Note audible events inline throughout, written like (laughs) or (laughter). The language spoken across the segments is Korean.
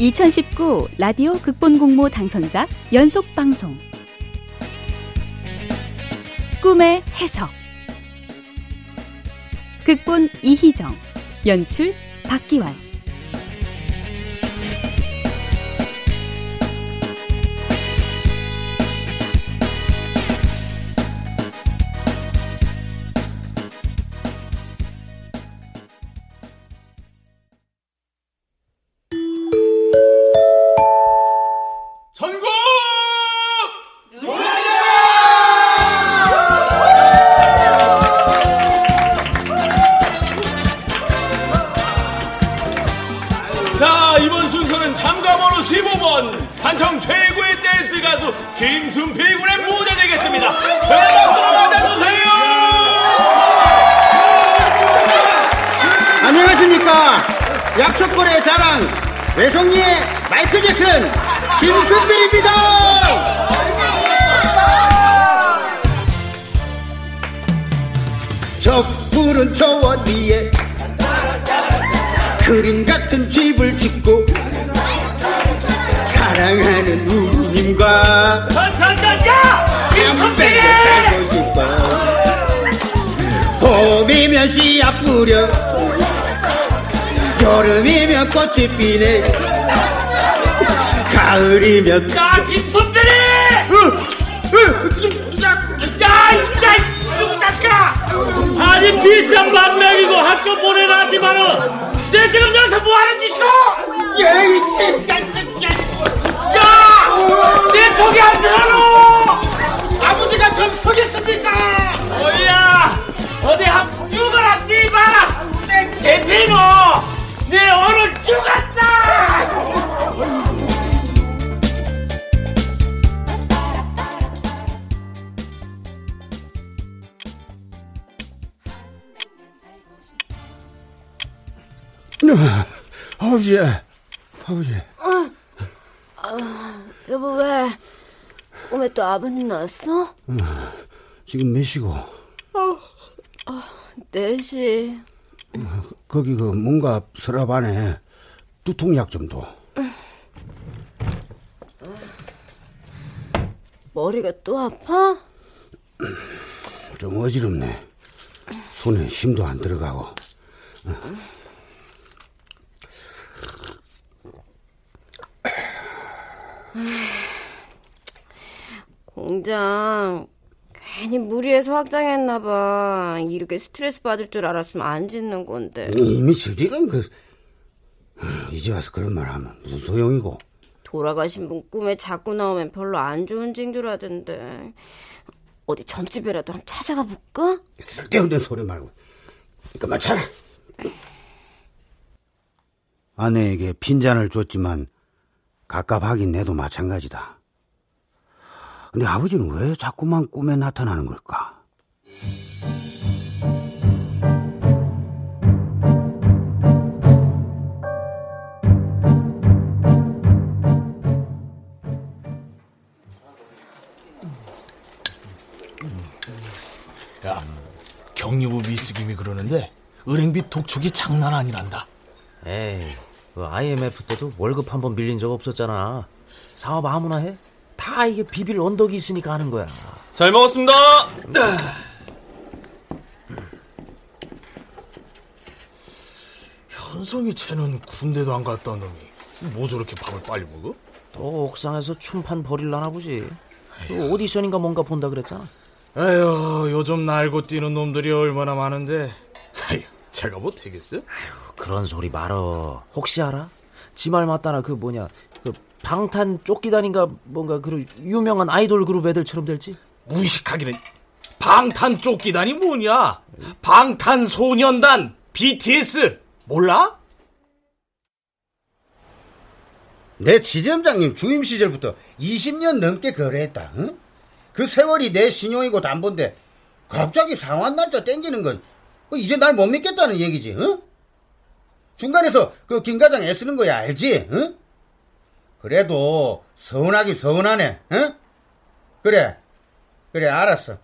2019 라디오 극본 공모 당선작 연속 방송. 꿈의 해석. 극본 이희정 연출 박기환 꽃이 피네. 가을이면 야 김선배리 야 이자 이자식아 아니 비싼 만명이고 학교 보내놨지만은 내 지금 여기서 뭐하는 짓이고 야내 포기 안 들어노? 아버지가 좀 서겠습니까? 뭐야 어디 한 죽어라 띠봐 개피노 내 오늘 죽었다! 아버지, 아버지. 어, 아, 여보 왜? 꿈에 또 아버님 나왔어? 어, 지금 몇 시고? 어, 어, 4시. 거기 그 뭔가 서랍 안에 두통약 좀 둬. 머리가 또 아파? 좀 어지럽네. 손에 힘도 안 들어가고. 공장 괜히 무리해서 확장했나봐. 이렇게 스트레스 받을 줄 알았으면 안 짓는 건데. 이미 저지른 그 이제 와서 그런 말 하면 무슨 소용이고. 돌아가신 분 꿈에 자꾸 나오면 별로 안 좋은 징조라던데. 어디 점집이라도 한번 찾아가 볼까? 쓸데없는 소리 말고. 그만 차라. 아내에게 빈잔을 줬지만 갑갑하긴 내도 마찬가지다. 근데 아버지는 왜 자꾸만 꿈에 나타나는 걸까? 야, 경리부 미스김이 그러는데 은행비 독촉이 장난 아니란다. 에이, 그 IMF 때도 월급 한 번 빌린 적 없었잖아. 사업 아무나 해? 다 이게 비빌 언덕이 있으니까 하는 거야. 잘 먹었습니다. 현성이 쟤는 군대도 안 갔다 놈이 뭐 저렇게 밥을 빨리 먹어? 또 옥상에서 춤판 버릴라나 보지. 그 오디션인가 뭔가 본다 그랬잖아. 에휴, 요즘 날고 뛰는 놈들이 얼마나 많은데. 아휴, 제가 뭐 되겠어? 아휴, 그런 소리 말어. 혹시 알아? 지말 맞다나 그 뭐냐 방탄 쫓기단인가 뭔가 그 유명한 아이돌 그룹 애들처럼 될지? 무식하기는 방탄 쫓기단이 뭐냐? 방탄소년단 BTS 몰라? 내 지점장님 주임 시절부터 20년 넘게 거래했다. 응? 그 세월이 내 신용이고 담보인데 갑자기 상환 날짜 땡기는 건 이제 날 못 믿겠다는 얘기지. 응? 중간에서 그 김과장 애쓰는 거야 알지? 응? 그래도 서운하기 서운하네. 응? 그래. 그래 알았어.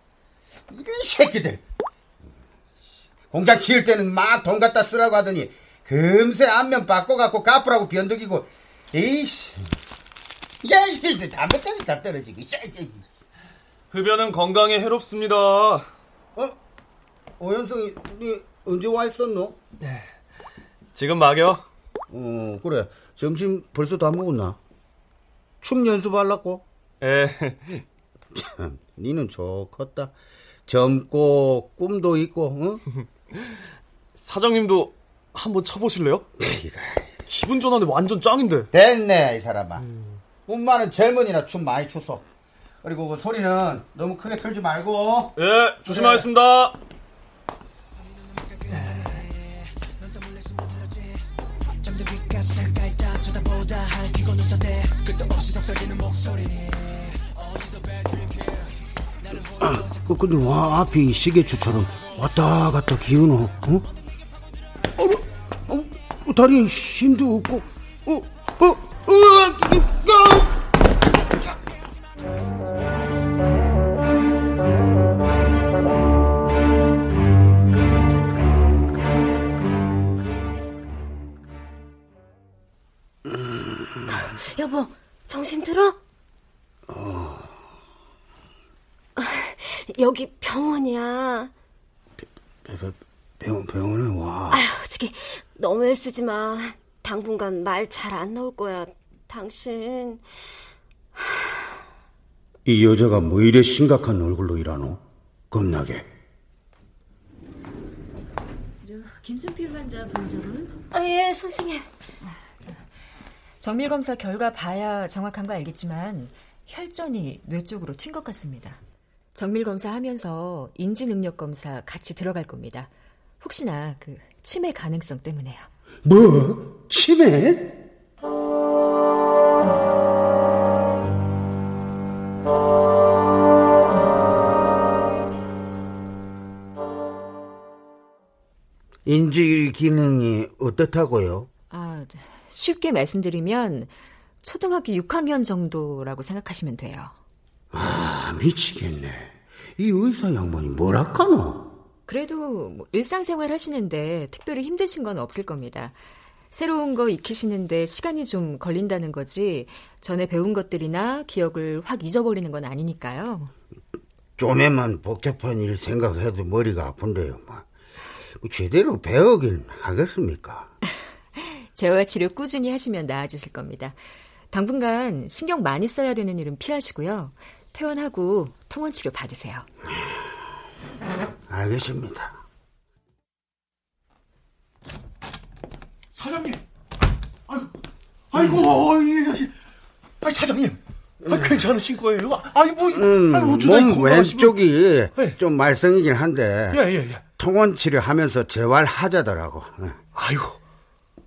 이런 새끼들. 공장 지을 때는 막 돈 갖다 쓰라고 하더니 금세 안면 바꿔갖고 갚으라고 변덕이고 에이씨. 야, 이 담배까지 다 떨어지고. 흡연은 건강에 해롭습니다. 어? 오현성이, 니 언제 와 있었노? 네. 지금 막여. 어, 그래. 점심 벌써 다 먹었나? 춤 연습하려고? 에. 참, 니는 좋겠다. 젊고, 꿈도 있고, 응? 사장님도 한번 쳐보실래요? 기분 전환에 완전 짱인데. 됐네, 이 사람아. 음. 꿈 많은 젊은이나 춤 많이 췄어. 그리고 그 소리는 너무 크게 틀지 말고. 예, 조심하겠습니다. 아, 그, 근데 와, 앞이 시계추처럼 왔다 갔다 기우노, 어? 어, 어, 어? 다리에 힘도 없고, 어, 어, 어, 어, 여 저기, 너무 애쓰지 마. 당분간 말 잘 안 나올 거야. 당신. 이 여자가 뭐 이래 심각한 얼굴로 일하노? 겁나게. 저, 김순필 환자 보호자분? 아, 예, 선생님. 정밀 검사 결과 봐야 정확한 거 알겠지만 혈전이 뇌 쪽으로 튄 것 같습니다. 정밀 검사하면서 인지 능력 검사 같이 들어갈 겁니다. 혹시나 그 치매 가능성 때문에요. 뭐? 치매? 인지 기능이 어떻다고요? 아, 쉽게 말씀드리면 초등학교 6학년 정도라고 생각하시면 돼요. 아, 미치겠네. 이 의사 양반이 뭐랄까노? 그래도 뭐 일상생활 하시는데 특별히 힘드신 건 없을 겁니다. 새로운 거 익히시는데 시간이 좀 걸린다는 거지 전에 배운 것들이나 기억을 확 잊어버리는 건 아니니까요. 좀에만 복잡한 일 생각해도 머리가 아픈데요. 뭐. 제대로 배우긴 하겠습니까? (laughs) 재활 치료 꾸준히 하시면 나아지실 겁니다. 당분간 신경 많이 써야 되는 일은 피하시고요. 퇴원하고 통원 치료 받으세요. 알겠습니다. 사장님, 아이고, 아이고, 이, 아 사장님, 아, 괜찮으신 거예요? 아이 뭐, 음, 몸 왼쪽이 네. 좀 말썽이긴 한데, 예, 예, 예. 통원 치료하면서 재활하자더라고. 예. 아이고,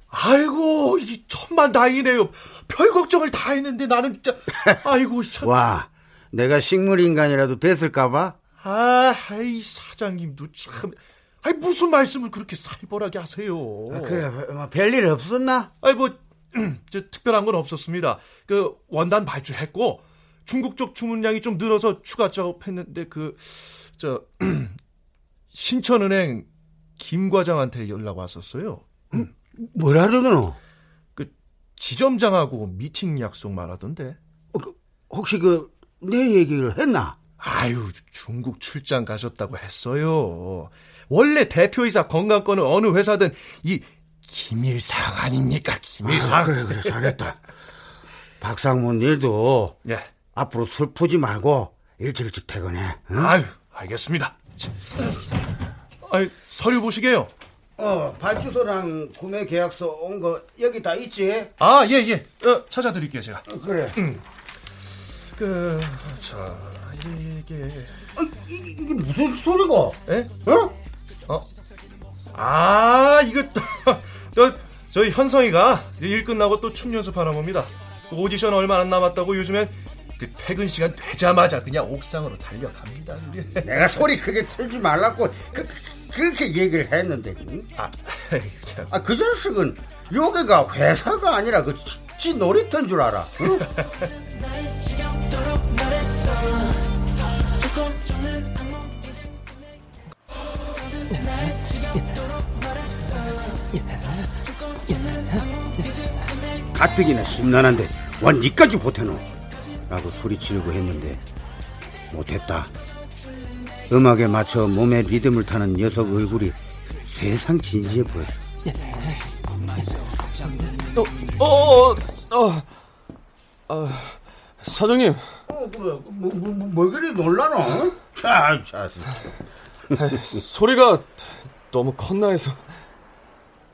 아이고, 이 천만 다행이네요. 별 걱정을 다 했는데 나는 진짜, (laughs) 아이고. 참. 와, 내가 식물 인간이라도 됐을까봐? 아, 이 사장님도 참. 아이, 무슨 말씀을 그렇게 살벌하게 하세요. 아, 그래, 뭐, 별일 없었나? 아이, 뭐, 저, 특별한 건 없었습니다. 그, 원단 발주했고, 중국 쪽 주문량이 좀 늘어서 추가 작업했는데, 그, 저, (clears throat) 신천은행 김 과장한테 연락 왔었어요. 음. 뭐라 그러노? 그 지점장하고 미팅 약속 말하던데. 어, 그, 혹시 그 내 얘기를 했나? 아유 중국 출장 가셨다고 했어요. 원래 대표이사 건강권은 어느 회사든 이 기밀사항 아닙니까 기밀사항. 아, 그래 그래 잘했다. (laughs) 박상문 일도 예. 앞으로 술 푸지 말고 일찍 일찍 퇴근해. 응? 아유 알겠습니다. 아유 서류 보시게요. 어, 발주소랑 구매 계약서 온 거 여기 다 있지? 아, 예, 예. 어, 찾아드릴게요, 제가. 어, 그래. 음. 그, 자, 이게. 아, 이게, 이게 무슨 소리가? 예? 어? 어? 아, 이거, (laughs) 저, 저희 현성이가 일 끝나고 또 춤 연습하나 봅니다. 오디션 얼마 안 남았다고 요즘엔 그 퇴근 시간 되자마자 그냥 옥상으로 달려갑니다. 내가 소리 크게 틀지 말라고 그, 그렇게 얘기를 했는데. 아, (laughs) 참. 아, 그 자식은 여기가 회사가 아니라 그 지 놀이터인 줄 알아. 응? (laughs) 가뜩이나 심란한데 와 니까지 보태노 라고 소리치려고 했는데 못했다 음악에 맞춰 몸에 리듬을 타는 녀석 얼굴이 세상 진지해 보였어 어, 어, 어, 어. 아, 사장님. 어, 뭐, 뭐, 뭐, 뭐 그리 놀라노? 자, 자, 소리가 너무 컸나 해서.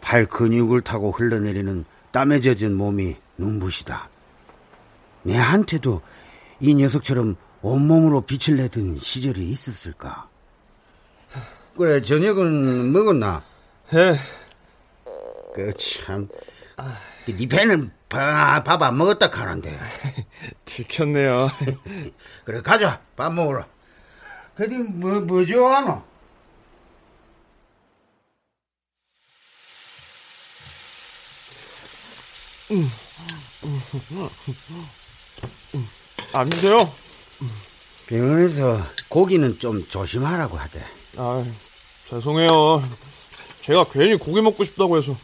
팔 근육을 타고 흘러내리는 땀에 젖은 몸이 눈부시다. 내한테도 이 녀석처럼 온몸으로 빛을 내던 시절이 있었을까? 그래, 저녁은 먹었나? 예. 그, 참. 네 배는 밥 안 먹었다 카는데. 들켰네요. 그래, 가자. 밥 먹으러. 그디 뭐, 뭐 좋아하노? 음. 안 드세요? 병원에서 고기는 좀 조심하라고 하대. 아, 죄송해요. 제가 괜히 고기 먹고 싶다고 해서.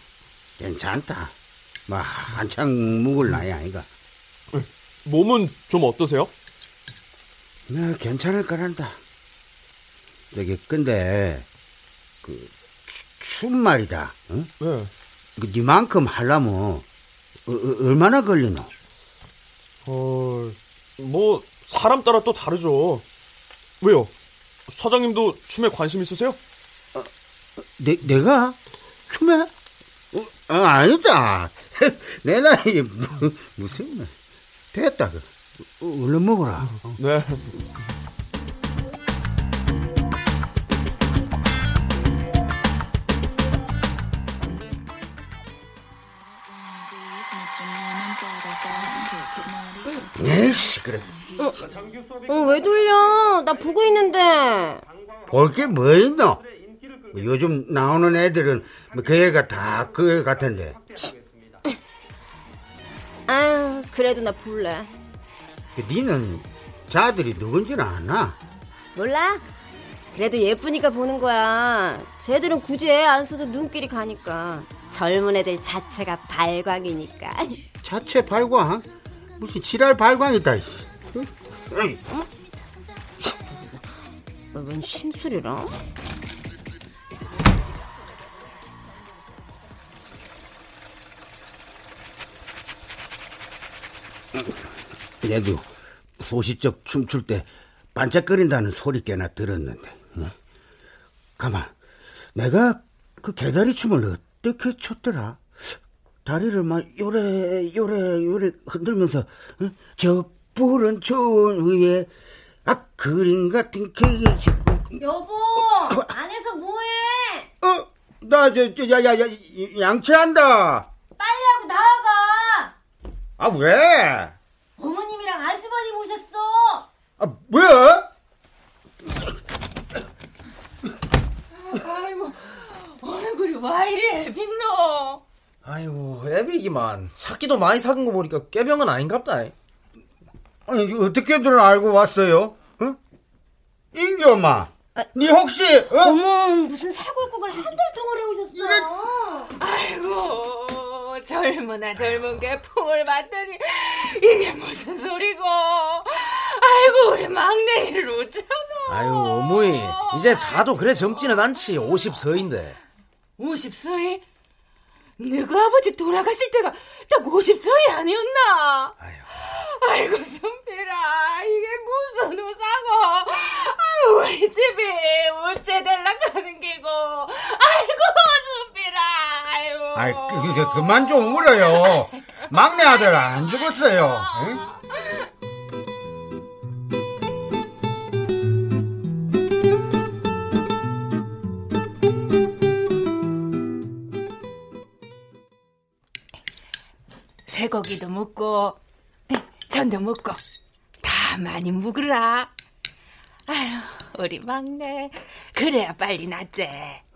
괜찮다. 뭐 한창 묵을 나이 아이가. 몸은 좀 어떠세요? 나 괜찮을 거란다. 저기 근데 그 춤 말이다. 응? 네. 그 니만큼 하려면 어, 어, 얼마나 걸리노? 어, 뭐 사람 따라 또 다르죠. 왜요? 사장님도 춤에 관심 있으세요? 내 내가 춤에? 어, 아, 아니다. (laughs) 내 나이 뭐, 무슨 됐다. 그. 어, 얼른 먹어라. 네. 에이씨 그래. 어, 왜 돌려? 나 보고 있는데. 볼 게 뭐 있노? 뭐 요즘 나오는 애들은 뭐그 애가 다 그 애 같은데. 아유, 그래도 나 볼래. 그 니는 자들이 누군지는 아나? 몰라? 그래도 예쁘니까 보는 거야. 쟤들은 굳이 애 안 써도 눈길이 가니까. 젊은 애들 자체가 발광이니까. (laughs) 자체 발광? 무슨 지랄 발광이다. 씨. 응? 에이, 웬 심술이라? 얘도 소시적 춤출 때 반짝거린다는 소리 꽤나 들었는데. 응? 가만, 내가 그 개다리 춤을 어떻게 췄더라? 다리를 막 요래 요래 요래 흔들면서 응? 저 푸른 초원 위에 아 그림 같은 케이크를 짓고 여보, 안에서 뭐해? 어? 나 저 저 야 야야 양치한다. 빨리 하고 나와봐. 아 왜? 어머님이랑 아주버님 오셨어. 아 뭐야? 아이고, 얼굴이 왜 이래, 빛노? 아이고 애비기만 사기도 많이 사귄 거 보니까 깨병은 아닌갑다. 아니 이거 어떻게들 알고 왔어요? 응? 인기 엄마. 니 혹시 어? 어머, 무슨 사골국을 한 달 동안 해오셨어. 아이고, 젊으나 젊은 게 풍을 받더니 이게 무슨 소리고? 아이고, 우리 막내 일 웃잖아. 아유 어머니 이제 자도 그래 젊지는 않지 50서인데 50서이? 너가 아버지 돌아가실 때가 딱 50서이 아니었나? 아이고, 순필아, 이게 무슨 우사고. 아유, 우리 집이 어째 될라 가는 게고. 아이고, 아이 그, 그, 그만 좀 울어요. 막내 아들 안 죽었어요. 응? 쇠고기도 먹고, 네, 전도 먹고, 다 많이 먹으라. 아유, 우리 막내. 그래야 빨리 낫지.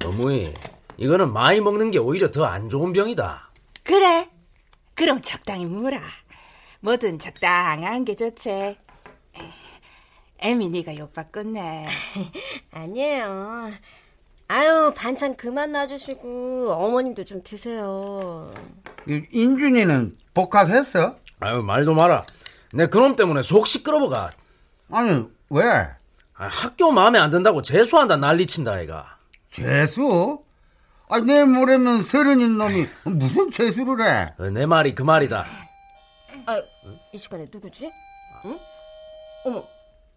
어머니 이거는 많이 먹는 게 오히려 더 안 좋은 병이다. 그래. 그럼 적당히 먹어라. 뭐든 적당한 게 좋지. 에미 네가 욕받겠네. 아니에요. 아유 반찬 그만 놔주시고 어머님도 좀 드세요. 인준이는 복학했어? 아유 말도 마라. 내 그놈 때문에 속 시끄러워가. 아니 왜? 아, 학교 마음에 안 든다고 재수한다 난리친다 아이가. 재수? 아 내일 모레면 서른인 놈이 무슨 재수를 해? 어, 내 말이 그 말이다. 아, 이 시간에 누구지? 응? 어머,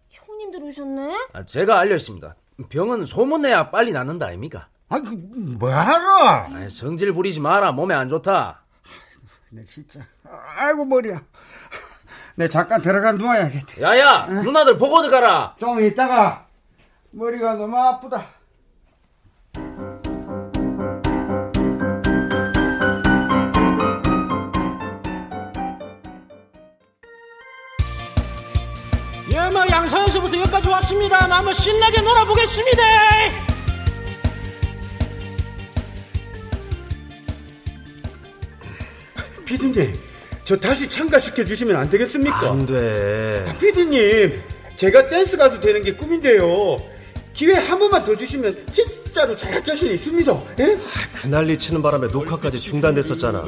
형님들 오셨네? 아, 제가 알렸습니다. 병은 소문내야 빨리 낫는다 아닙니까? 아, 그, 뭐하러? 아, 성질 부리지 마라. 몸에 안 좋다. 내 진짜. 아이고, 머리야. 내 잠깐 들어가 누워야겠다. 야야, 누나들 보고 들어가라. 좀 이따가. 머리가 너무 아프다. 양산에서부터 여기까지 왔습니다. 나 한번 신나게 놀아보겠습니다. 피디님, 저 다시 참가시켜 주시면 안 되겠습니까? 안 돼. 아, 피디님, 제가 댄스 가수 되는 게 꿈인데요. 기회 한 번만 더 주시면 진짜로 잘할 자신 있습니다. 예? 그 난리 치는 바람에 녹화까지 중단됐었잖아.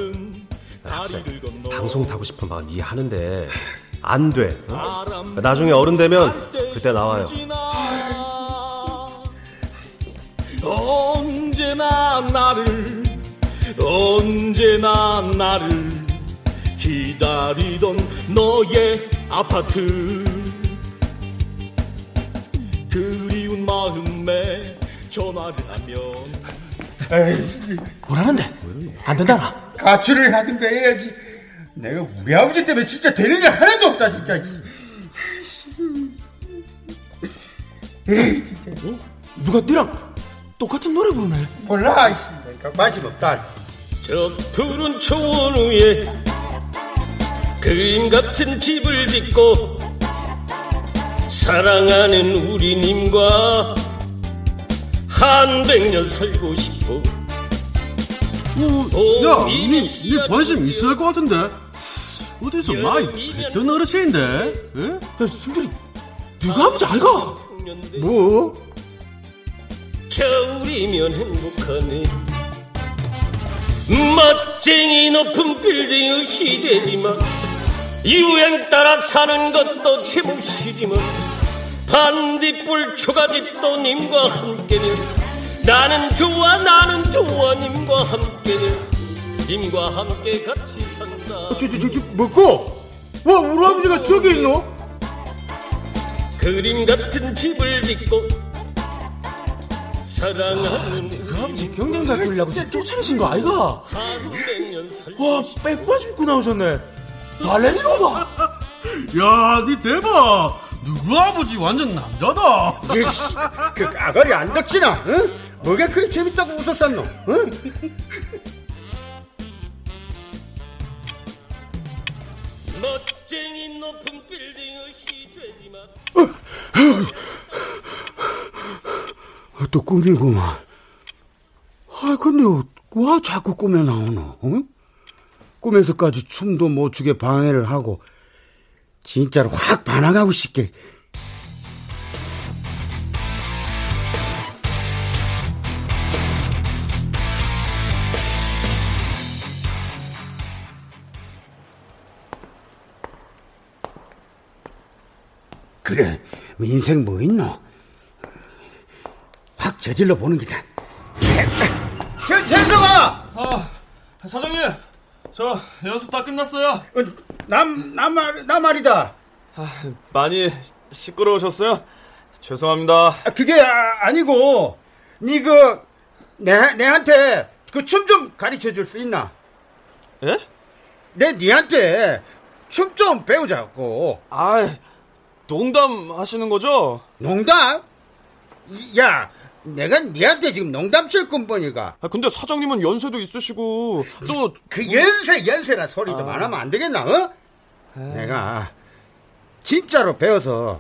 아, 학생, 방송 타고 싶은 마음 이해하는데 안 돼. 어? 나중에 어른 되면 그때 나와요. 언제나 나를 언제나 나를 기다리던 너의 아파트 그리운 마음에 전화를 하면 뭐라는데? 안 된다나? 가출을 하든가 해야지. 내가 우리 아버지 때문에 진짜 되는 게 하나도 없다, 진짜. 에이, 진짜. 누가 니랑 똑같은 노래 부르네? 몰라. 내가 관심 없다. 저 푸른 초원 위에 그림 같은 집을 짓고 사랑하는 우리님과 한 백년 살고 싶어 야, 니, 니 관심 있어야 할 것 같은데? 어디서 많이 뵀던 어르신인데? 예? 야, 순돌이, 네가 아버지 아이가? 뭐? 겨울이면 행복하네 멋쟁이 높은 빌딩의 시대지만 유행 따라 사는 것도 제 몫이지만 반딧불 초가집도 님과 함께면 나는 좋아 나는 좋아 님과 함께면 님과 함께 같이 저, 저, 저, 저, 뭐고? 와, 우리 아버지가 저기 있노? 그림 같은 집을 짓고 사랑하는 그 아버지 경쟁자 주려고 쫓아내신 거 아이가? 한백년 살고 와, 백바지 입고 나오셨네. 발레리노다. 야, 니 대박! 누구 아버지 완전 남자다! 이씨, 그 아가리 안 덕지나, 응? 뭐가 그리 재밌다고 웃었었노, 응? 멋쟁이 높은 빌딩의 시되지만 또 꿈이구만. 아, 근데 와 자꾸 꿈에 나오노? 응? 꿈에서까지 춤도 못 추게 방해를 하고 진짜로 확 반항하고 싶게. 그래, 뭐 인생 뭐 있노? 확 저질러 보는 기다. 현성아! 아, 사장님, 저 연습 다 끝났어요. 남, 남, 말, 남 말이다. 많이 시끄러우셨어요? 죄송합니다. 아, 그게 아, 아니고, 니 그, 내, 내한테 그 춤 좀 가르쳐 줄 수 있나? 예? 내 니한테 춤 좀 배우자고. 아, 농담 하시는 거죠? 농담? 야, 내가 니한테 지금 농담 칠 건보니까. 아, 근데 사장님은 연세도 있으시고, 또. 그 연세, 연세라 소리 좀 아. 안 하면 안 되겠나, 어? 내가 진짜로 배워서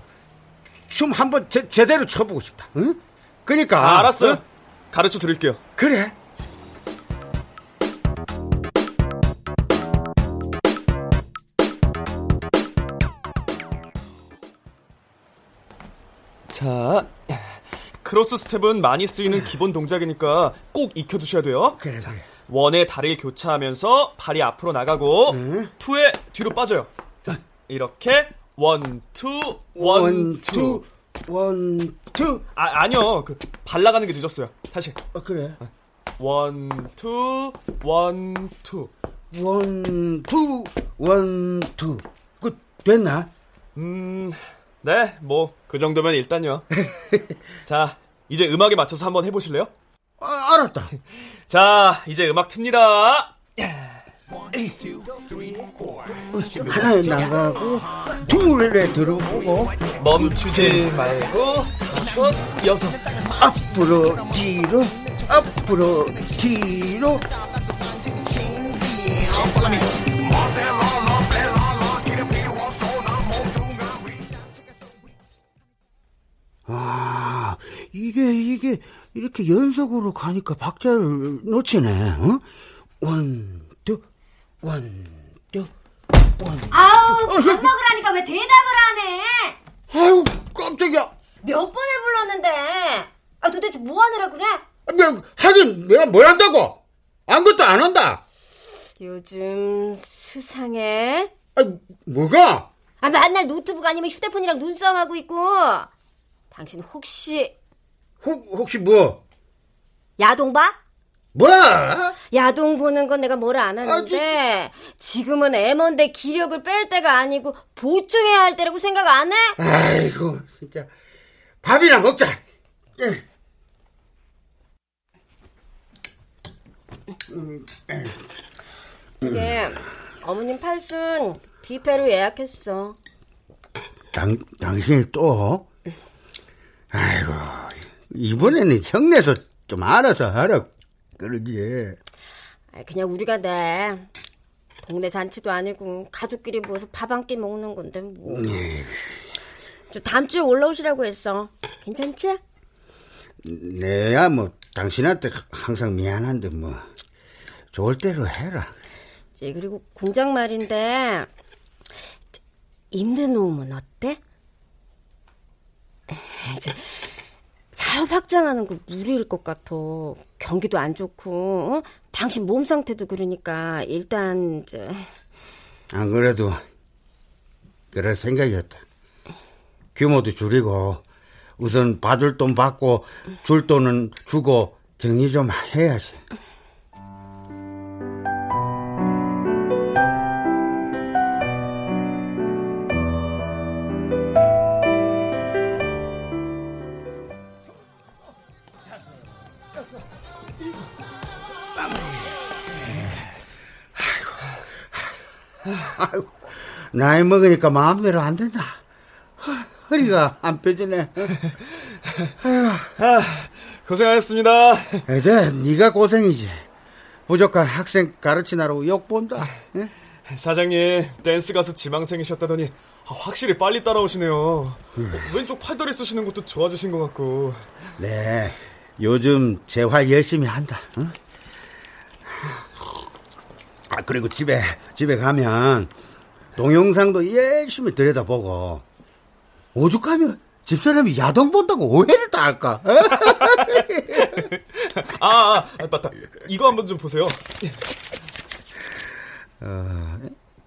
춤 한번 제대로 춰보고 싶다, 응? 그니까. 아, 알았어요. 어? 가르쳐 드릴게요. 그래. 자, 크로스 스텝은 많이 쓰이는 기본 동작이니까 꼭 익혀두셔야 돼요. 그래, 자, 그래. one에 다리를 교차하면서 발이 앞으로 나가고 응? two에 뒤로 빠져요. 자, 이렇게 one, two, one, one two. one, two. 아, 아니요. 그, 발 나가는 게 늦었어요. 다시. 아, 그래. one, two, one, two. one, two, one, two. 그, 됐나? 음, 네, 뭐, 그 정도면 일단요. (laughs) 자, 이제 음악에 맞춰서 한번 해보실래요? 아, 알았다. (laughs) 자, 이제 음악 틉니다. 하나에 나가고 둘에 들어보고 멈추지 말고 다섯 여섯 앞으로 뒤로 앞으로 뒤로 아 이게 이게 이렇게 연속으로 가니까 박자를 놓치네 어? one, two, one, two, one. 아우, 밥 먹으라니까 왜 대답을 안 해? 아유, 깜짝이야. 몇 번을 불렀는데. 아, 도대체 뭐 하느라 그래? 내, 하긴 내가 뭘 한다고? 아무것도 안 한다. 요즘 수상해. 아, 뭐가? 아, 맨날 노트북 아니면 휴대폰이랑 눈싸움하고 있고. 당신 혹시 혹, 혹시 뭐? 야동 봐? 뭐? 야동 보는 건 내가 뭘안 하는데 아, 지금은 애먼데 기력을 뺄 때가 아니고 보충해야 할 때라고 생각 안 해? 아이고 진짜 밥이나 먹자. 예. 그게 어머님 팔순 뷔페로 예약했어. 당 당신이 또? 아이고 이번에는 형네서 좀 알아서 하라. 그러지. 그냥 우리가 내 동네 잔치도 아니고 가족끼리 모여서 밥 한 끼 먹는 건데 뭐. 음. 저 다음 주에 올라오시라고 했어. 괜찮지? 내야 뭐 당신한테 항상 미안한데 뭐 좋을 대로 해라. 예, 그리고 공장 말인데 임대 놓으면 어때? 이제 사업 확장하는 거 무리일 것 같아. 경기도 안 좋고 어? 당신 몸 상태도 그러니까 일단 이제 안 그래도 그럴 생각이었다. 규모도 줄이고 우선 받을 돈 받고 줄 돈은 주고 정리 좀 해야지. 아이고, 나이 먹으니까 마음대로 안 된다. 허리가 안 펴지네. 아, 고생하셨습니다. 애들, 네가 고생이지. 부족한 학생 가르치느라고 욕 본다. 네? 사장님, 댄스 가수 지망생이셨다더니 아, 확실히 빨리 따라오시네요. 음. 왼쪽 팔다리 쓰시는 것도 좋아지신 것 같고. 네, 요즘 재활 열심히 한다. 응? 아, 그리고 집에, 집에 가면 동영상도 열심히 들여다보고 오죽하면 집사람이 야동 본다고 오해를 다 할까? (laughs) 아, 아, 아, 맞다. 이거 한번 좀 보세요. 어,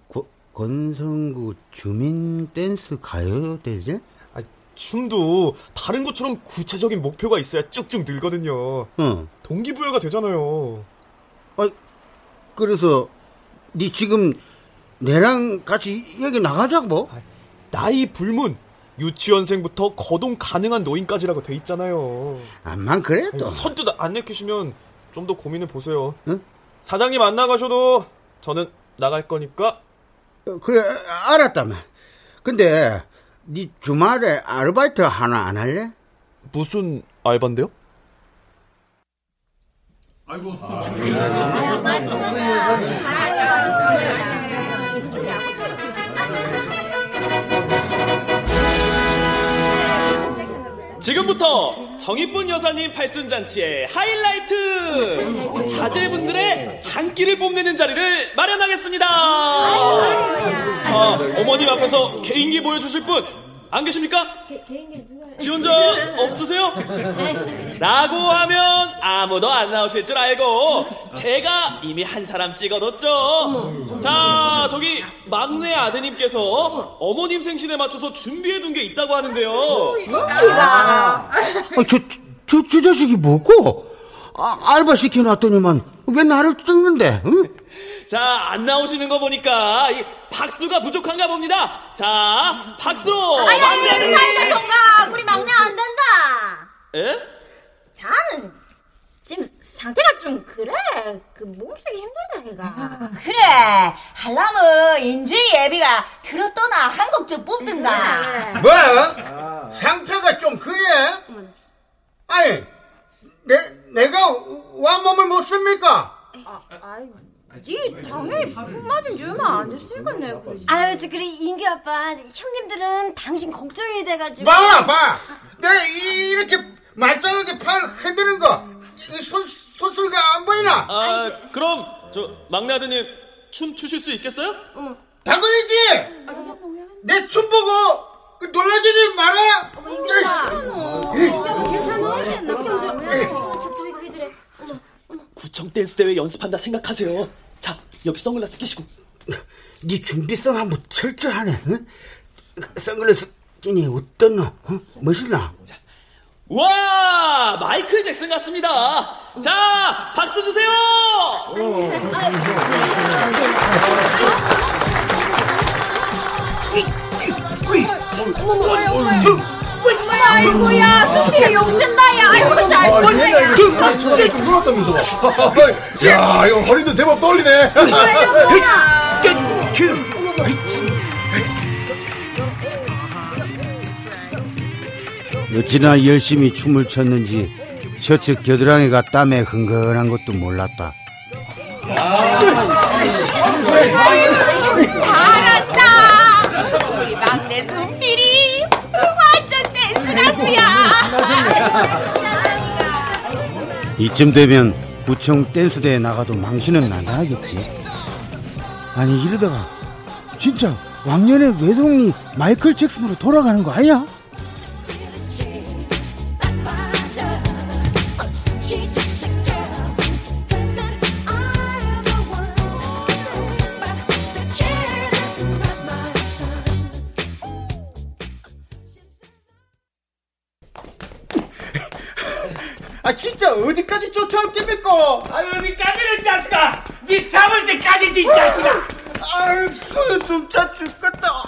고, 권성구 주민 댄스 가요대제? 아, 춤도 다른 것처럼 구체적인 목표가 있어야 쭉쭉 늘거든요. 응. 동기부여가 되잖아요. 아, 그래서 네 지금 내랑 같이 여기 나가자고? 아, 나이 불문. 유치원생부터 거동 가능한 노인까지라고 돼 있잖아요. 암만 그래도 선뜻 안 내키시면 좀 더 고민해 보세요. 응? 사장님 안 나가셔도 저는 나갈 거니까. 어, 그래 알았다만. 근데 네 주말에 아르바이트 하나 안 할래? 무슨 알바인데요? 아이고. 지금부터 정이쁜 여사님 팔순잔치의 하이라이트! 자제분들의 장기를 뽐내는 자리를 마련하겠습니다! 자, 어머님 앞에서 개인기 보여주실 분, 안 계십니까? 지원자 없으세요? 라고 하면 아무도 안 나오실 줄 알고 제가 이미 한 사람 찍어뒀죠. 자, 저기 막내 아드님께서 어머님 생신에 맞춰서 준비해둔 게 있다고 하는데요. 아, 저, 저, 저 자식이 뭐고? 아, 알바 시켜놨더니만 왜 나를 찍는데? 응? 자, 안 나오시는 거 보니까 이 박수가 부족한가 봅니다. 자, 박수로. 아니, 아니, 사이다 총각. 우리 막내 안 된다. 에? 자는 지금 상태가 좀 그래. 그 몸쓰기 힘들다, 얘가. 그래 할라면 인주의 예비가 들었더나 한 곡 좀 뽑든가 뭐? 상태가 좀 그래? 아니, 내, 내가 와 몸을 못 씁니까? 아, 아이, 니 당연히 품 맞은 지 얼마 안 됐으니까 내가. 아유 저 그래 인규 아빠 형님들은 당신 걱정이 돼가지고 봐라, 봐! 내가 이- 이렇게 말짱하게 팔 흔드는 거, 이 손, 손수가 안 보이나? 아, 그럼 저 막내 아드님 춤 추실 수 있겠어요? 당근이지! 내 춤 보고 그 놀라지지 마라! 괜찮아? 나 괜찮아? 저희가 왜 저래? 구청 댄스 대회 연습한다 생각하세요. 자, 여기 선글라스 끼시고. 네 준비성 한번 철저하네, 응? 선글라스 끼니 어떤 너? 어? 멋있나? 와, 마이클 잭슨 같습니다. 자, 박수 주세요. 아이고야, 수필이 용된다 야. 아이고, 잘 보네. 천하게 좀 놀았다면서. (laughs) 야, 이거 허리도 제법 떨리네. 어찌나 열심히 춤을 췄는지 셔츠 겨드랑이가 땀에 흥건한 것도 몰랐다. 잘한다. 댄스 가수야. 이쯤 되면 구청 댄스대에 나가도 망신은 안 하겠지. 아니 이러다가 진짜 왕년의 외동리 마이클 잭슨으로 돌아가는 거 아니야? 어디까지 쫓아올 깁니까? 아 어디까지는 자식아! 네 잡을 때까지지 이 자식아! 아유 숨차 죽겠다.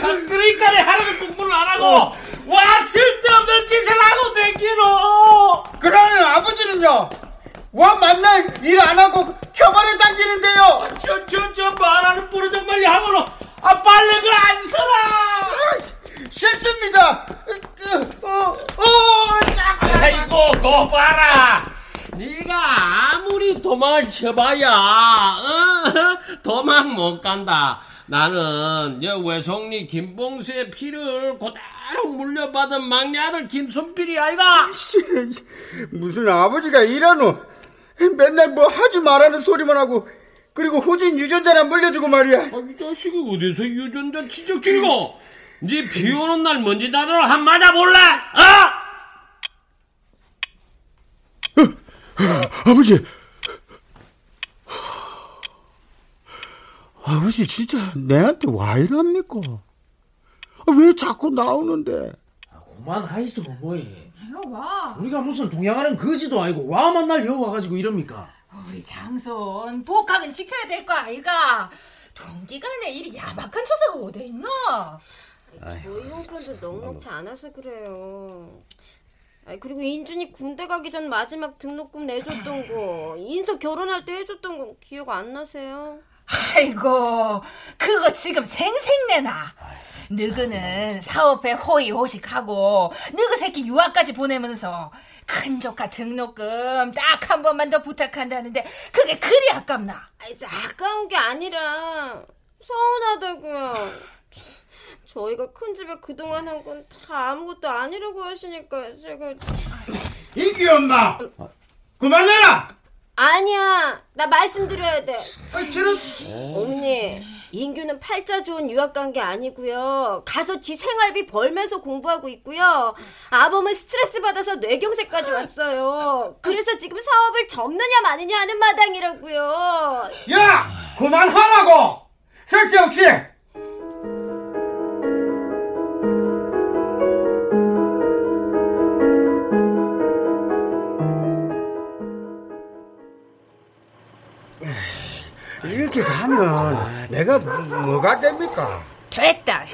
참 그러니까 하루는 공부를 안 하고 와 쓸데없는 짓을 하고 댕기노 그러는 아버지는요? 와 만날 일 안 하고 켜발에 당기는데요? 저저 저 말하는 뿌리 좀 빨리 하고는 아 빨래 그안 서라 싫습니다. 어, 어, 아이고 고 봐라. 네가 아무리 도망을 쳐봐야 어? 도망 못 간다. 나는 여 외송리 김봉수의 피를 그대로 물려받은 막내 아들 김순필이 아이가. (laughs) 무슨 아버지가 이러노? 맨날 뭐 하지 말라는 소리만 하고 그리고 후진 유전자나 물려주고 말이야. 아, 이 자식이 어디서 유전자 지적질고 네 비 오는 날 먼지 다들어 한 맞아볼래 어? 아버지 아버지 진짜 내한테 와 이랍니까 아, 왜 자꾸 나오는데 그만 하이소 뭐이 이거 와. 우리가 무슨 동양하는 거지도 아니고 와 만날 여 와가지고 이럽니까 우리 장손 복학은 시켜야 될 거 아이가. 동기간에 이리 야박한 처사가 어디 있나? 저희 형편도 넉넉지 않아서 그래요. 아이, 그리고 인준이 군대 가기 전 마지막 등록금 내줬던 거, (laughs) 인서 결혼할 때 해줬던 건 기억 안 나세요? 아이고, 그거 지금 생생내나. 너그는 사업에 호의호식하고 너그 새끼 유학까지 보내면서 큰 조카 등록금 딱 한 번만 더 부탁한다는데 그게 그리 아깝나? 아이, 아까운 게 아니라 서운하다고요. 저희가 큰 집에 그동안 한 건 다 아무것도 아니라고 하시니까 제가 이기 엄마 그만해라 아니야 나 말씀드려야 돼 아, 저런 어머니 인규는 팔자 좋은 유학 간 게 아니고요. 가서 지 생활비 벌면서 공부하고 있고요. 아범은 스트레스 받아서 뇌경색까지 왔어요. 그래서 지금 사업을 접느냐 마느냐 하는 마당이라고요. 야! 그만하라고! 쓸데없이! 이렇게 가면 내가 뭐가 됩니까? 됐다.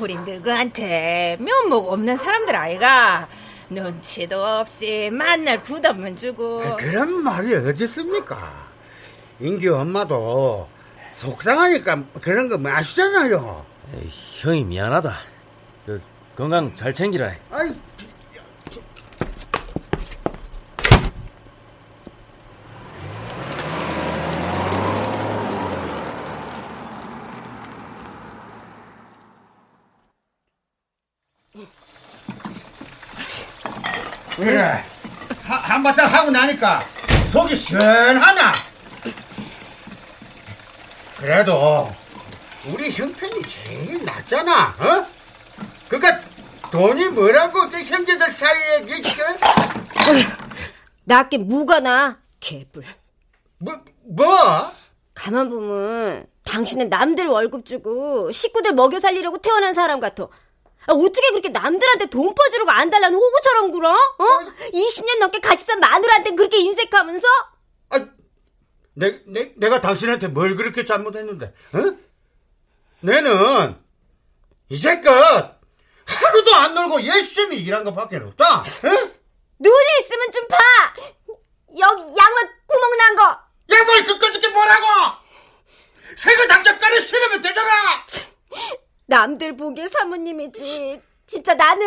우린 너희한테 면목 없는 사람들 아이가 눈치도 없이 만날 부담만 주고 그런 말이 어디 있습니까? 인규 엄마도 속상하니까 그런 거 마시잖아요. 에이, 형이 미안하다. 그, 건강 잘 챙기라. 아이, 그래. 하, 한바탕 하고 나니까 속이 시원하나? 그래도 우리 형편이 제일 낫잖아, 어? 그니까 돈이 뭐라고 내 형제들 사이에 이게 낮게 뭐가 나? 개불. 뭐, 뭐? 가만 보면 당신은 남들 월급 주고 식구들 먹여 살리려고 태어난 사람 같아. 아, 어떻게 그렇게 남들한테 돈 퍼주려고 안 달라는 호구처럼 굴어? 어? 20년 넘게 같이 산 마누라한테 그렇게 인색하면서? 내, 내, 내가 당신한테 뭘 그렇게 잘못했는데, 어? 내는 이제껏 하루도 안 놀고 열심히 일한 것밖에 없다. 어? 눈이 있으면 좀 봐! 여기 양말 구멍 난 거! 양말 그까짓 게 뭐라고! 새거 당장 까리 쓰려면 되잖아! 남들 보기에 사모님이지. 진짜 나는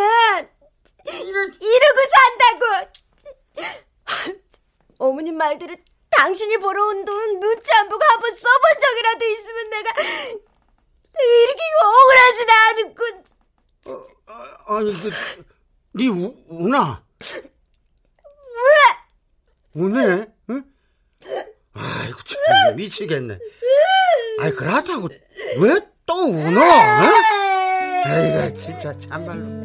이러고 산다고. 어머님 말대로 당신이 벌어온 돈 눈치 안 보고 한번 써본 적이라도 있으면 내가 이렇게 억울하진 않았군. 아니, 그, 니 우, 우나? 왜? 우네? 응? 아이고, 참, 미치겠네. 아이, 그렇다고, 왜 또 우노? 어? 에이가 진짜 참말로.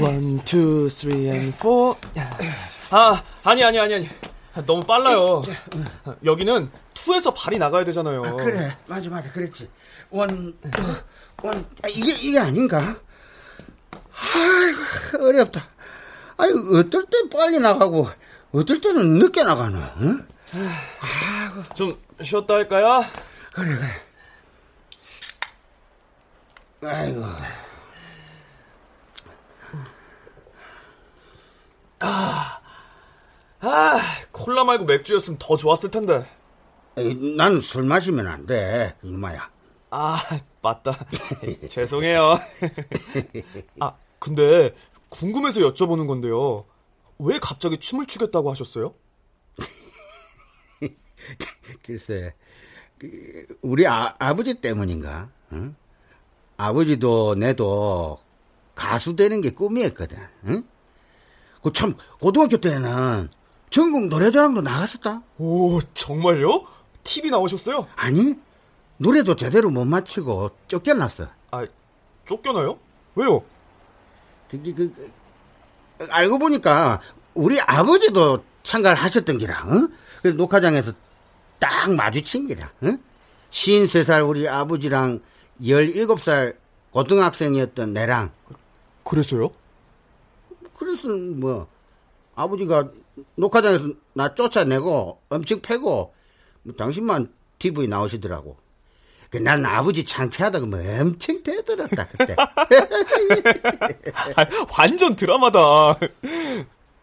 원, 투, 쓰리, 앤, 포. 아, 아니, 아니, 아니, 아니. 너무 빨라요. 여기는 two에서 발이 나가야 되잖아요. 아, 그래. 맞아, 맞아. 그랬지. one, two, one. 아, 이게, 이게 아닌가? 아이고, 어렵다. 아니, 어떨 땐 빨리 나가고, 어떨 때는 늦게 나가나, 응? 좀 쉬었다 할까요? 그래, 그래. 아이고. 아, 아, 콜라 말고 맥주였으면 더 좋았을 텐데. 난 술 마시면 안 돼, 이놈아야. 아, 맞다. (laughs) (laughs) 죄송해요. 아, 근데 궁금해서 여쭤보는 건데요. 왜 갑자기 춤을 추겠다고 하셨어요? (laughs) 글쎄, 그, 우리 아, 아버지 때문인가? 응? 아버지도 내도 가수 되는 게 꿈이었거든. 응? 그 참 고등학교 때는 전국 노래자랑도 나갔었다. 오, 정말요? TV 나오셨어요? 아니, 노래도 제대로 못 맞히고 쫓겨났어. 아, 쫓겨나요? 왜요? 그게 그, 그, 알고 보니까 우리 아버지도 참가를 하셨던 기라. 응? 그래서 녹화장에서 딱 마주친 기라. 응? 53살 우리 아버지랑 17살 고등학생이었던 내랑. 그랬어요? 그래서 뭐 아버지가 녹화장에서 나 쫓아내고 엄청 패고 뭐 당신만 TV 나오시더라고. 그난 아버지 창피하다고 뭐 엄청 대들었다 그때. (laughs) 아, 완전 드라마다.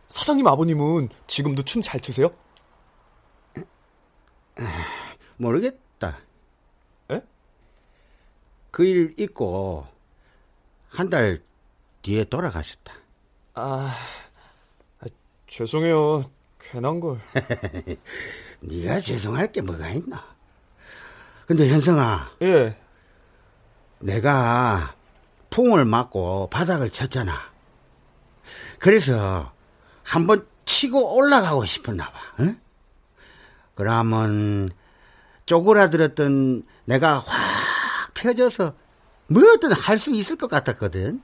사장님 아버님은 지금도 춤 잘 추세요? 모르겠다. 에? 그 일 있고 한 달 뒤에 돌아가셨다. 아, 아 죄송해요. 괜한 걸. (laughs) 네가 죄송할 게 뭐가 있나? 근데 현성아. 예. 내가 풍을 맞고 바닥을 쳤잖아. 그래서 한번 치고 올라가고 싶었나 봐. 응? 그러면 쪼그라들었던 내가 확 펴져서 뭐든 할 수 있을 것 같았거든.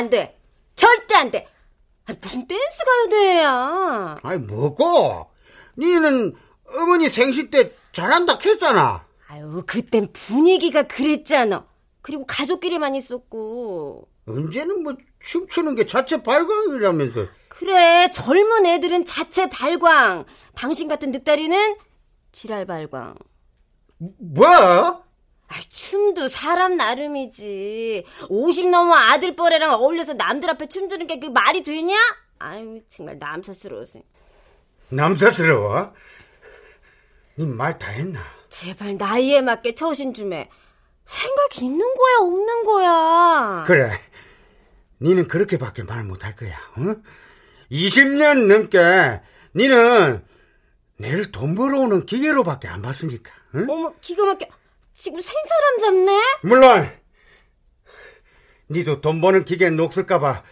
안 돼. 절대 안 돼. 아, 무슨 댄스 가요대야. 아이, 뭐고? 니는 어머니 생신 때 잘한다 했잖아. 아유, 그땐 분위기가 그랬잖아. 그리고 가족끼리만 있었고. 언제는 뭐 춤추는 게 자체 발광이라면서. 그래, 젊은 애들은 자체 발광. 당신 같은 늑다리는 지랄 발광. 뭐? 아, 춤도 사람 나름이지. 50 넘어 아들뻘애랑 어울려서 남들 앞에 춤추는 게 그 말이 되냐? 아유, 정말 남사스러워서. 남사스러워? 니말다 했나? 제발 나이에 맞게 처신 좀 해. 생각이 있는 거야, 없는 거야? 그래. 니는 그렇게밖에 말 못할 거야. 응? 20년 넘게 니는 내를 돈 벌어오는 기계로밖에 안 봤으니까. 응? 어머, 기가 막혀. 지금 생사람 잡네? 물론 니도 돈 버는 기계 녹슬까봐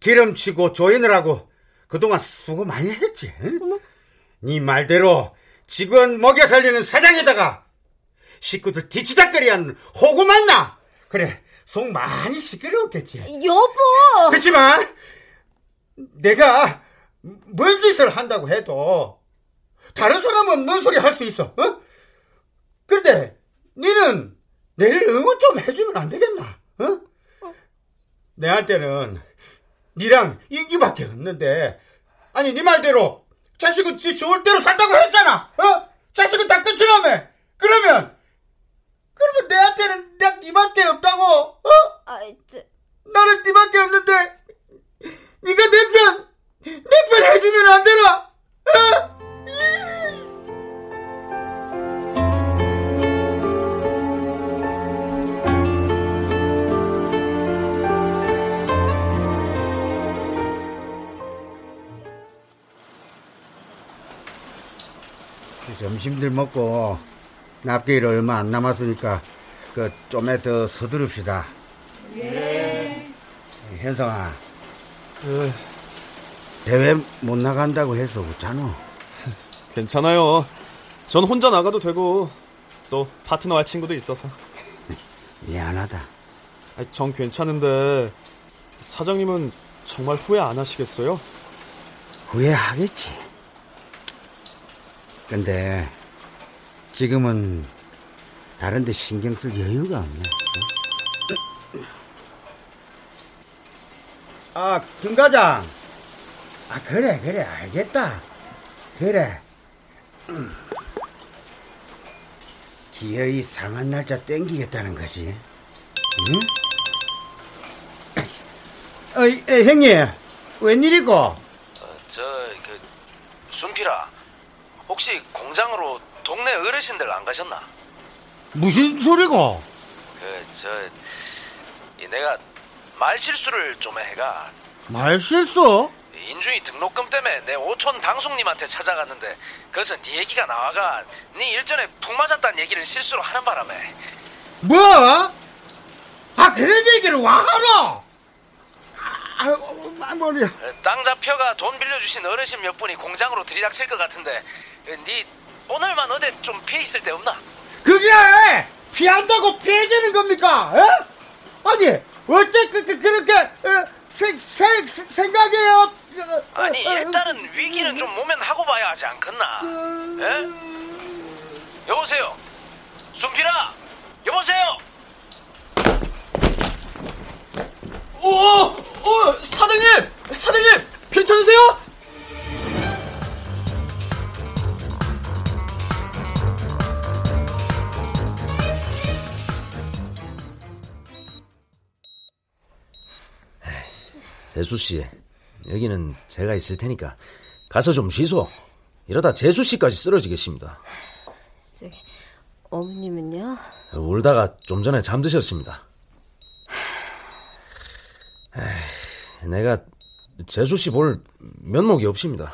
기름치고 조인을 하고 그동안 수고 많이 했지. 응? 네 말대로 직원 먹여 살리는 사장에다가 식구들 뒤치다거리한 호구 만나. 그래 속 많이 시끄러웠겠지. 여보. 그렇지만 내가 뭔 짓을 한다고 해도 다른 사람은 뭔 소리 할 수 있어. 어? 그런데 니는 내일 응원 좀 해주면 안 되겠나? 어? 내한테는 니랑 인기밖에 없는데 아니 니 말대로 자식은 지 좋을 대로 산다고 했잖아. 어? 자식은 다 끝이라며. 그러면 그러면 내한테는 내가 니밖에 없다고. 어? 아, 저... 나는 니밖에 없는데 니가 내 편, 내 편 해주면 안 되나? 어? 점심들 먹고 납기일 얼마 안 남았으니까 그 좀에 더 서두릅시다. 예. 현성아. 예. 대회 못 나간다고 해서 웃잖아. (laughs) 괜찮아요. 전 혼자 나가도 되고 또 파트너 할 친구도 있어서. (laughs) 미안하다. 아니, 전 괜찮은데 사장님은 정말 후회 안 하시겠어요? 후회하겠지. 근데 지금은 다른 데 신경 쓸 여유가 없네. 아, 김 과장. 아, 그래, 그래, 알겠다. 그래. 음. 기어이 상한 날짜 땡기겠다는 거지. 응? 어, 에, 형님, 웬일이고? 어, 저, 그, 순필아. 혹시 공장으로 동네 어르신들 안 가셨나? 무슨 소리고? 그, 저, 이 내가 말 실수를 좀 해가. 말 실수? 인준이 등록금 때문에 내 오촌 당숙님한테 찾아갔는데 그래서 네 얘기가 나와가 네 일전에 푹 맞았다는 얘기를 실수로 하는 바람에 뭐? 아 그런 얘기를 와 하노? 아이고 머리야 땅 잡혀가 돈 빌려주신 어르신 몇 분이 공장으로 들이닥칠 것 같은데 네 오늘만 어디 좀 피해 있을 데 없나? 그게 피한다고 피해지는 겁니까? 에? 아니 어째 그, 그, 그렇게 에, 생, 생, 생각해요? 아니 일단은 위기는 좀 모면하고 봐야 하지 않겠나? 에? 여보세요? 순필아! 여보세요? 오, 오, 사장님! 사장님! 괜찮으세요? 재수 씨, 여기는 제가 있을 테니까 가서 좀 쉬소. 이러다 재수 씨까지 쓰러지겠습니다. 저기, 어머님은요? 울다가 좀 전에 잠드셨습니다. 에이, 내가 재수 씨 볼 면목이 없습니다.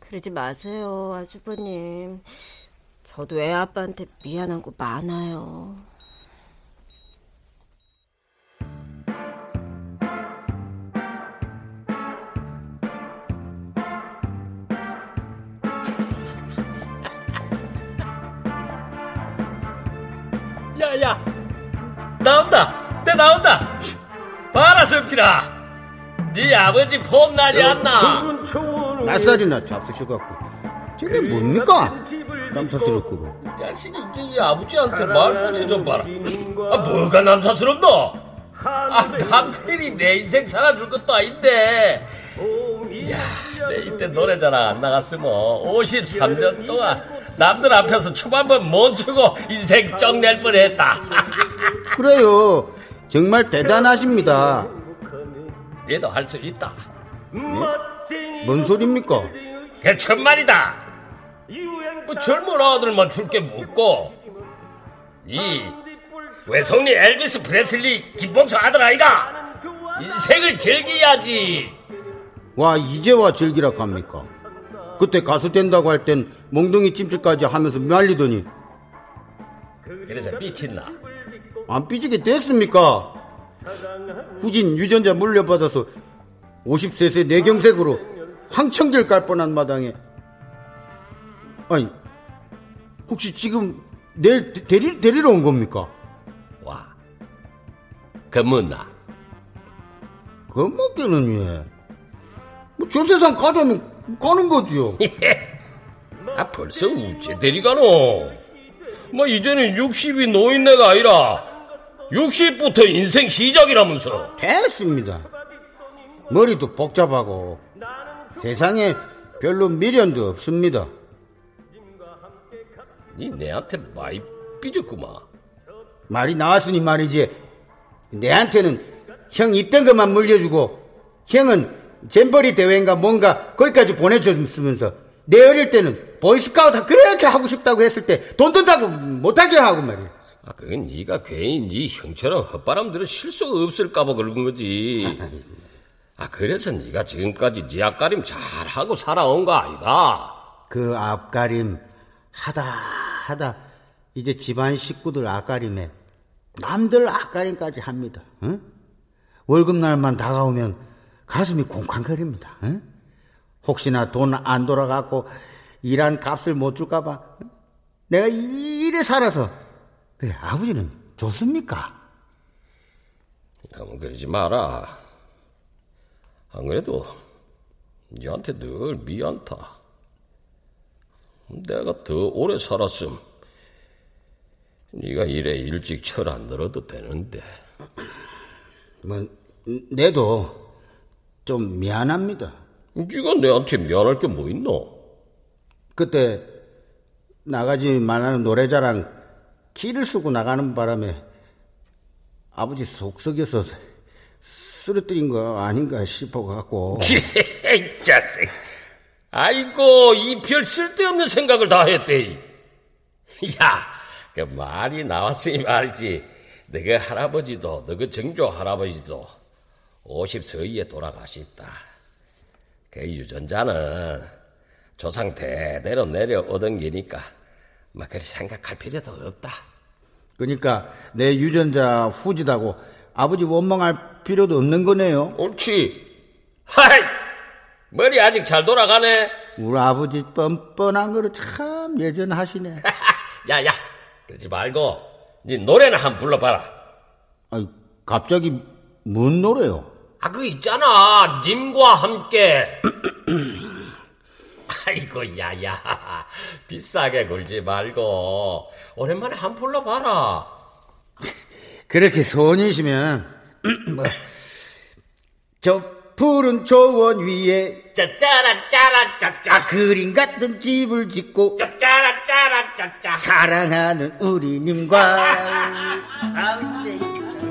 그러지 마세요, 아주버님. 저도 애 아빠한테 미안한 거 많아요. 야야 나온다 내 나온다 성필아 네 아버지 폼나지 않나? 낯살이나 잡수셔갖고. 저게 뭡니까? 남사스럽고 자식이 이 아버지한테 말붙여 좀 봐라. 아 뭐가 남사스럽노? 아 남들이 내 인생 살아줄 것도 아닌데. 야 내 이때 노래자랑 안 나갔으면 53년 동안 남들 앞에서 춤 한번 못 추고 인생 쩍낼 뻔했다. (laughs) 그래요 정말 대단하십니다 얘도 할 수 있다 예? 뭔 소리입니까? 개천말이다 뭐 젊은 아들만 줄 게 묻고 이 외성리 엘비스 프레슬리 김봉수 아들 아이가 인생을 즐겨야지 와 이제와 즐기라 합니까? 그때 가수 된다고 할 땐 몽둥이 찜질까지 하면서 말리더니 그래서 삐친나 안 삐지게 됐습니까? 후진 유전자 물려받아서 50세세 내경색으로 황청길 깔 뻔한 마당에 아니 혹시 지금 내일 데리, 데리러 온 겁니까? 와 겁문나 겁먹기는 왜? 뭐저 세상 가자면 가는 거지요 (laughs) 아 벌써 우째 데리가노 뭐 이제는 60이 노인네가 아니라 60부터 인생 시작이라면서. 됐습니다. 머리도 복잡하고 세상에 별로 미련도 없습니다. 니 내한테 많이 삐졌구만. 말이 나왔으니 말이지. 내한테는 형 입던 것만 물려주고 형은 잼버리 대회인가 뭔가 거기까지 보내줬으면서 내 어릴 때는 보이스카우트 그렇게 하고 싶다고 했을 때 돈 든다고 못하게 하고 말이야 아 그건 네가 괜히 네 형처럼 헛바람 들을 실수가 없을까봐 그런 거지. 아 그래서 네가 지금까지 네 앞가림 잘하고 살아온 거 아이가? 그 앞가림 하다 하다. 이제 집안 식구들 앞가림에 남들 앞가림까지 합니다. 응? 월급날만 다가오면 가슴이 콩쾅거립니다. 응? 혹시나 돈 안 돌아가고 일한 값을 못 줄까봐 내가 이래 살아서 그래 아버지는 좋습니까? 너무 그러지 마라. 안 그래도 니한테 늘 미안타. 내가 더 오래 살았음. 네가 이래 일찍 철 안 들어도 되는데. 뭐 내도 좀 미안합니다. 네가 내한테 미안할 게 뭐 있노? 그때 나가지 말라는 노래자랑 키를 쓰고 나가는 바람에 아버지 속 썩여서 쓰러뜨린 거 아닌가 싶어갖고. (laughs) 이 자식. 아이고 이 별 쓸데없는 생각을 다 했대. (laughs) 야, 그 말이 나왔으니 말이지. 너그 할아버지도 너그 정조 할아버지도 50 서이에 돌아가셨다. 그 유전자는 조상 대대로 내려 얻은 게니까 뭐 그리 생각할 필요도 없다. 그러니까 내 유전자 후지다고 아버지 원망할 필요도 없는 거네요. 옳지. 하이! 머리 아직 잘 돌아가네. 우리 아버지 뻔뻔한 거를 참 예전하시네. (laughs) 야 야, 그러지 말고 네 노래나 한번 불러봐라. 아니, 갑자기 뭔 노래요? 아, 그 있잖아. 님과 함께. (clears throat) 아이고, 야야. 비싸게 굴지 말고, 오랜만에 한 불러봐라. 그렇게 소원이시면, (clears throat) 뭐, 저 푸른 초원 위에, 짜짜라, 짜라, 짜짜. 아, 그림 같은 집을 짓고, 짜짜라, 짜라, 짜짜. 사랑하는 우리님과, (laughs)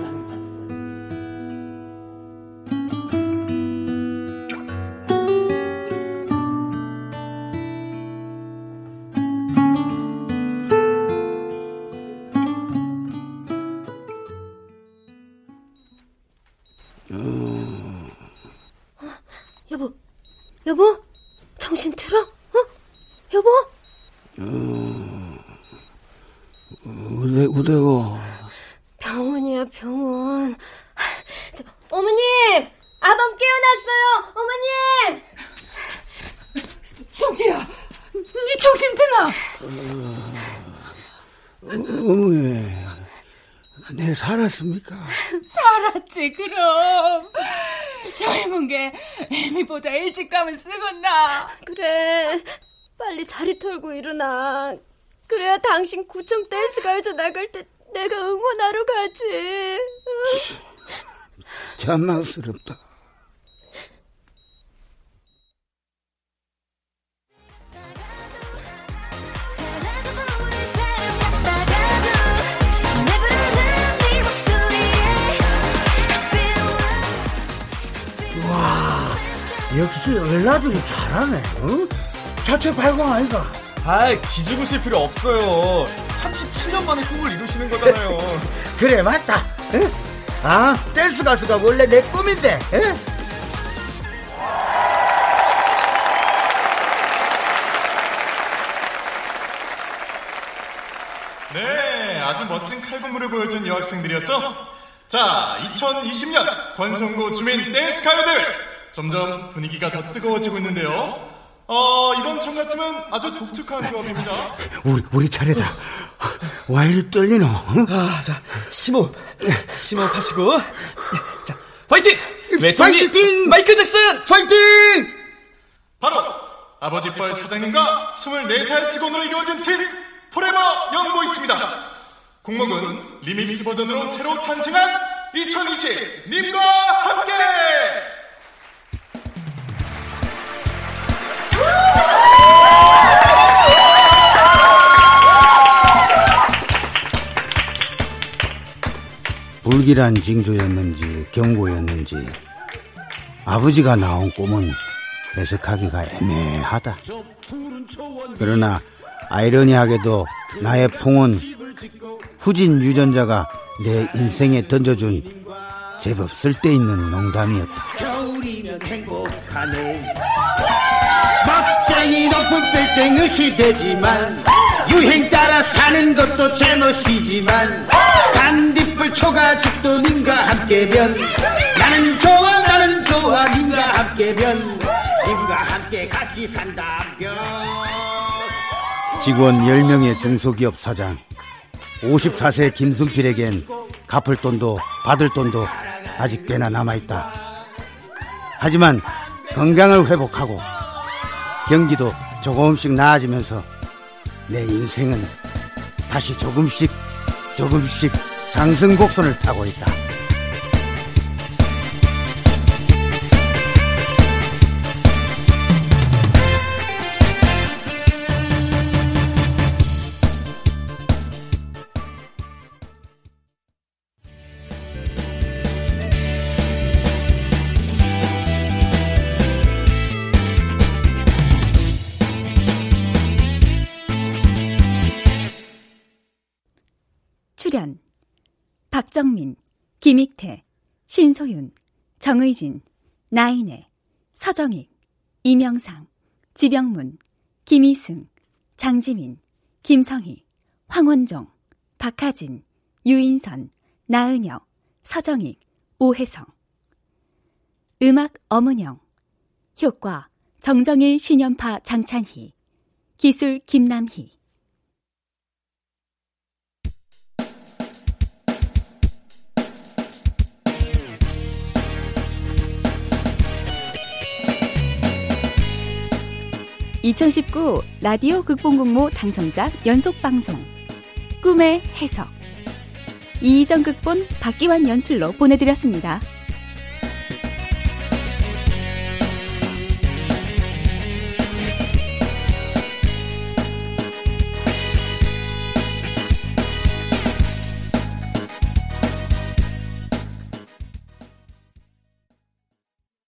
구대고. 병원이야, 병원. 저, 어머님! 아범 깨어났어요! 어머님! 성기야, 네 정신 드나? 어머니, 내 살았습니까? 살았지, 그럼. 젊은 게 애미보다 일찍 가면 쓰겄나? 그래, 빨리 자리 털고 일어나. 그래야 당신 구청 댄스 가요제 나갈 때 내가 응원하러 가지. 잔망스럽다. 와, 역시 얼라들이 잘하네. 응? 자체 발광 아이가. 아, 기죽으실 필요 없어요. 37년 만에 꿈을 이루시는 거잖아요. (laughs) 그래 맞다. 응? 아 댄스 가수가 원래 내 꿈인데. 응? 네, 아주 멋진 칼군무를 보여준 여학생들이었죠? 자, 2020년 권성구 주민 댄스 가요들 점점 분위기가 더 뜨거워지고 있는데요. 어, 이번 참가팀은 아주 독특한 조합입니다. (laughs) 우리 우리 차례다. (laughs) 와 이리 떨리노? 응? 아, 자, 심호흡. 심호흡 하시고. 자, 화이팅! 외손님 파이팅! 마이클 잭슨! 파이팅! 바로 아버지 뻘 사장님과 24살 직원으로 이루어진 팀 Forever Young Boys입니다. 곡목은 리믹스 버전으로 새로 탄생한 2020 님과 함께! 불길한 징조였는지 경고였는지 아버지가 나온 꿈은 해석하기가 애매하다. 그러나 아이러니하게도 나의 풍은 후진 유전자가 내 인생에 던져준 제법 쓸데있는 농담이었다. 겨울이면 행복하네 막장이 높은 빌딩 시대지만 유행 따라 사는 것도 제멋이지만 간디불 초가집도 님과 함께면 나는 좋아 나는 좋아 님과 함께면 님과 함께 같이 산다면 직원 10명의 중소기업 사장 54세 김순필에겐 갚을 돈도 받을 돈도 아직 꽤나 남아있다. 하지만 건강을 회복하고 경기도 조금씩 나아지면서 내 인생은 다시 조금씩 조금씩 상승 곡선을 타고 있다. 박정민, 김익태, 신소윤, 정의진, 나인애, 서정익, 이명상, 지병문, 김희승, 장지민, 김성희, 황원종, 박하진, 유인선, 나은여, 서정익, 오혜성. 음악 엄은영. 효과 정정일 신연파 장찬희. 기술 김남희 (2019) 라디오 극본공모 당선작 연속방송 꿈의 해석 이희정 극본 박기환 연출로 보내드렸습니다.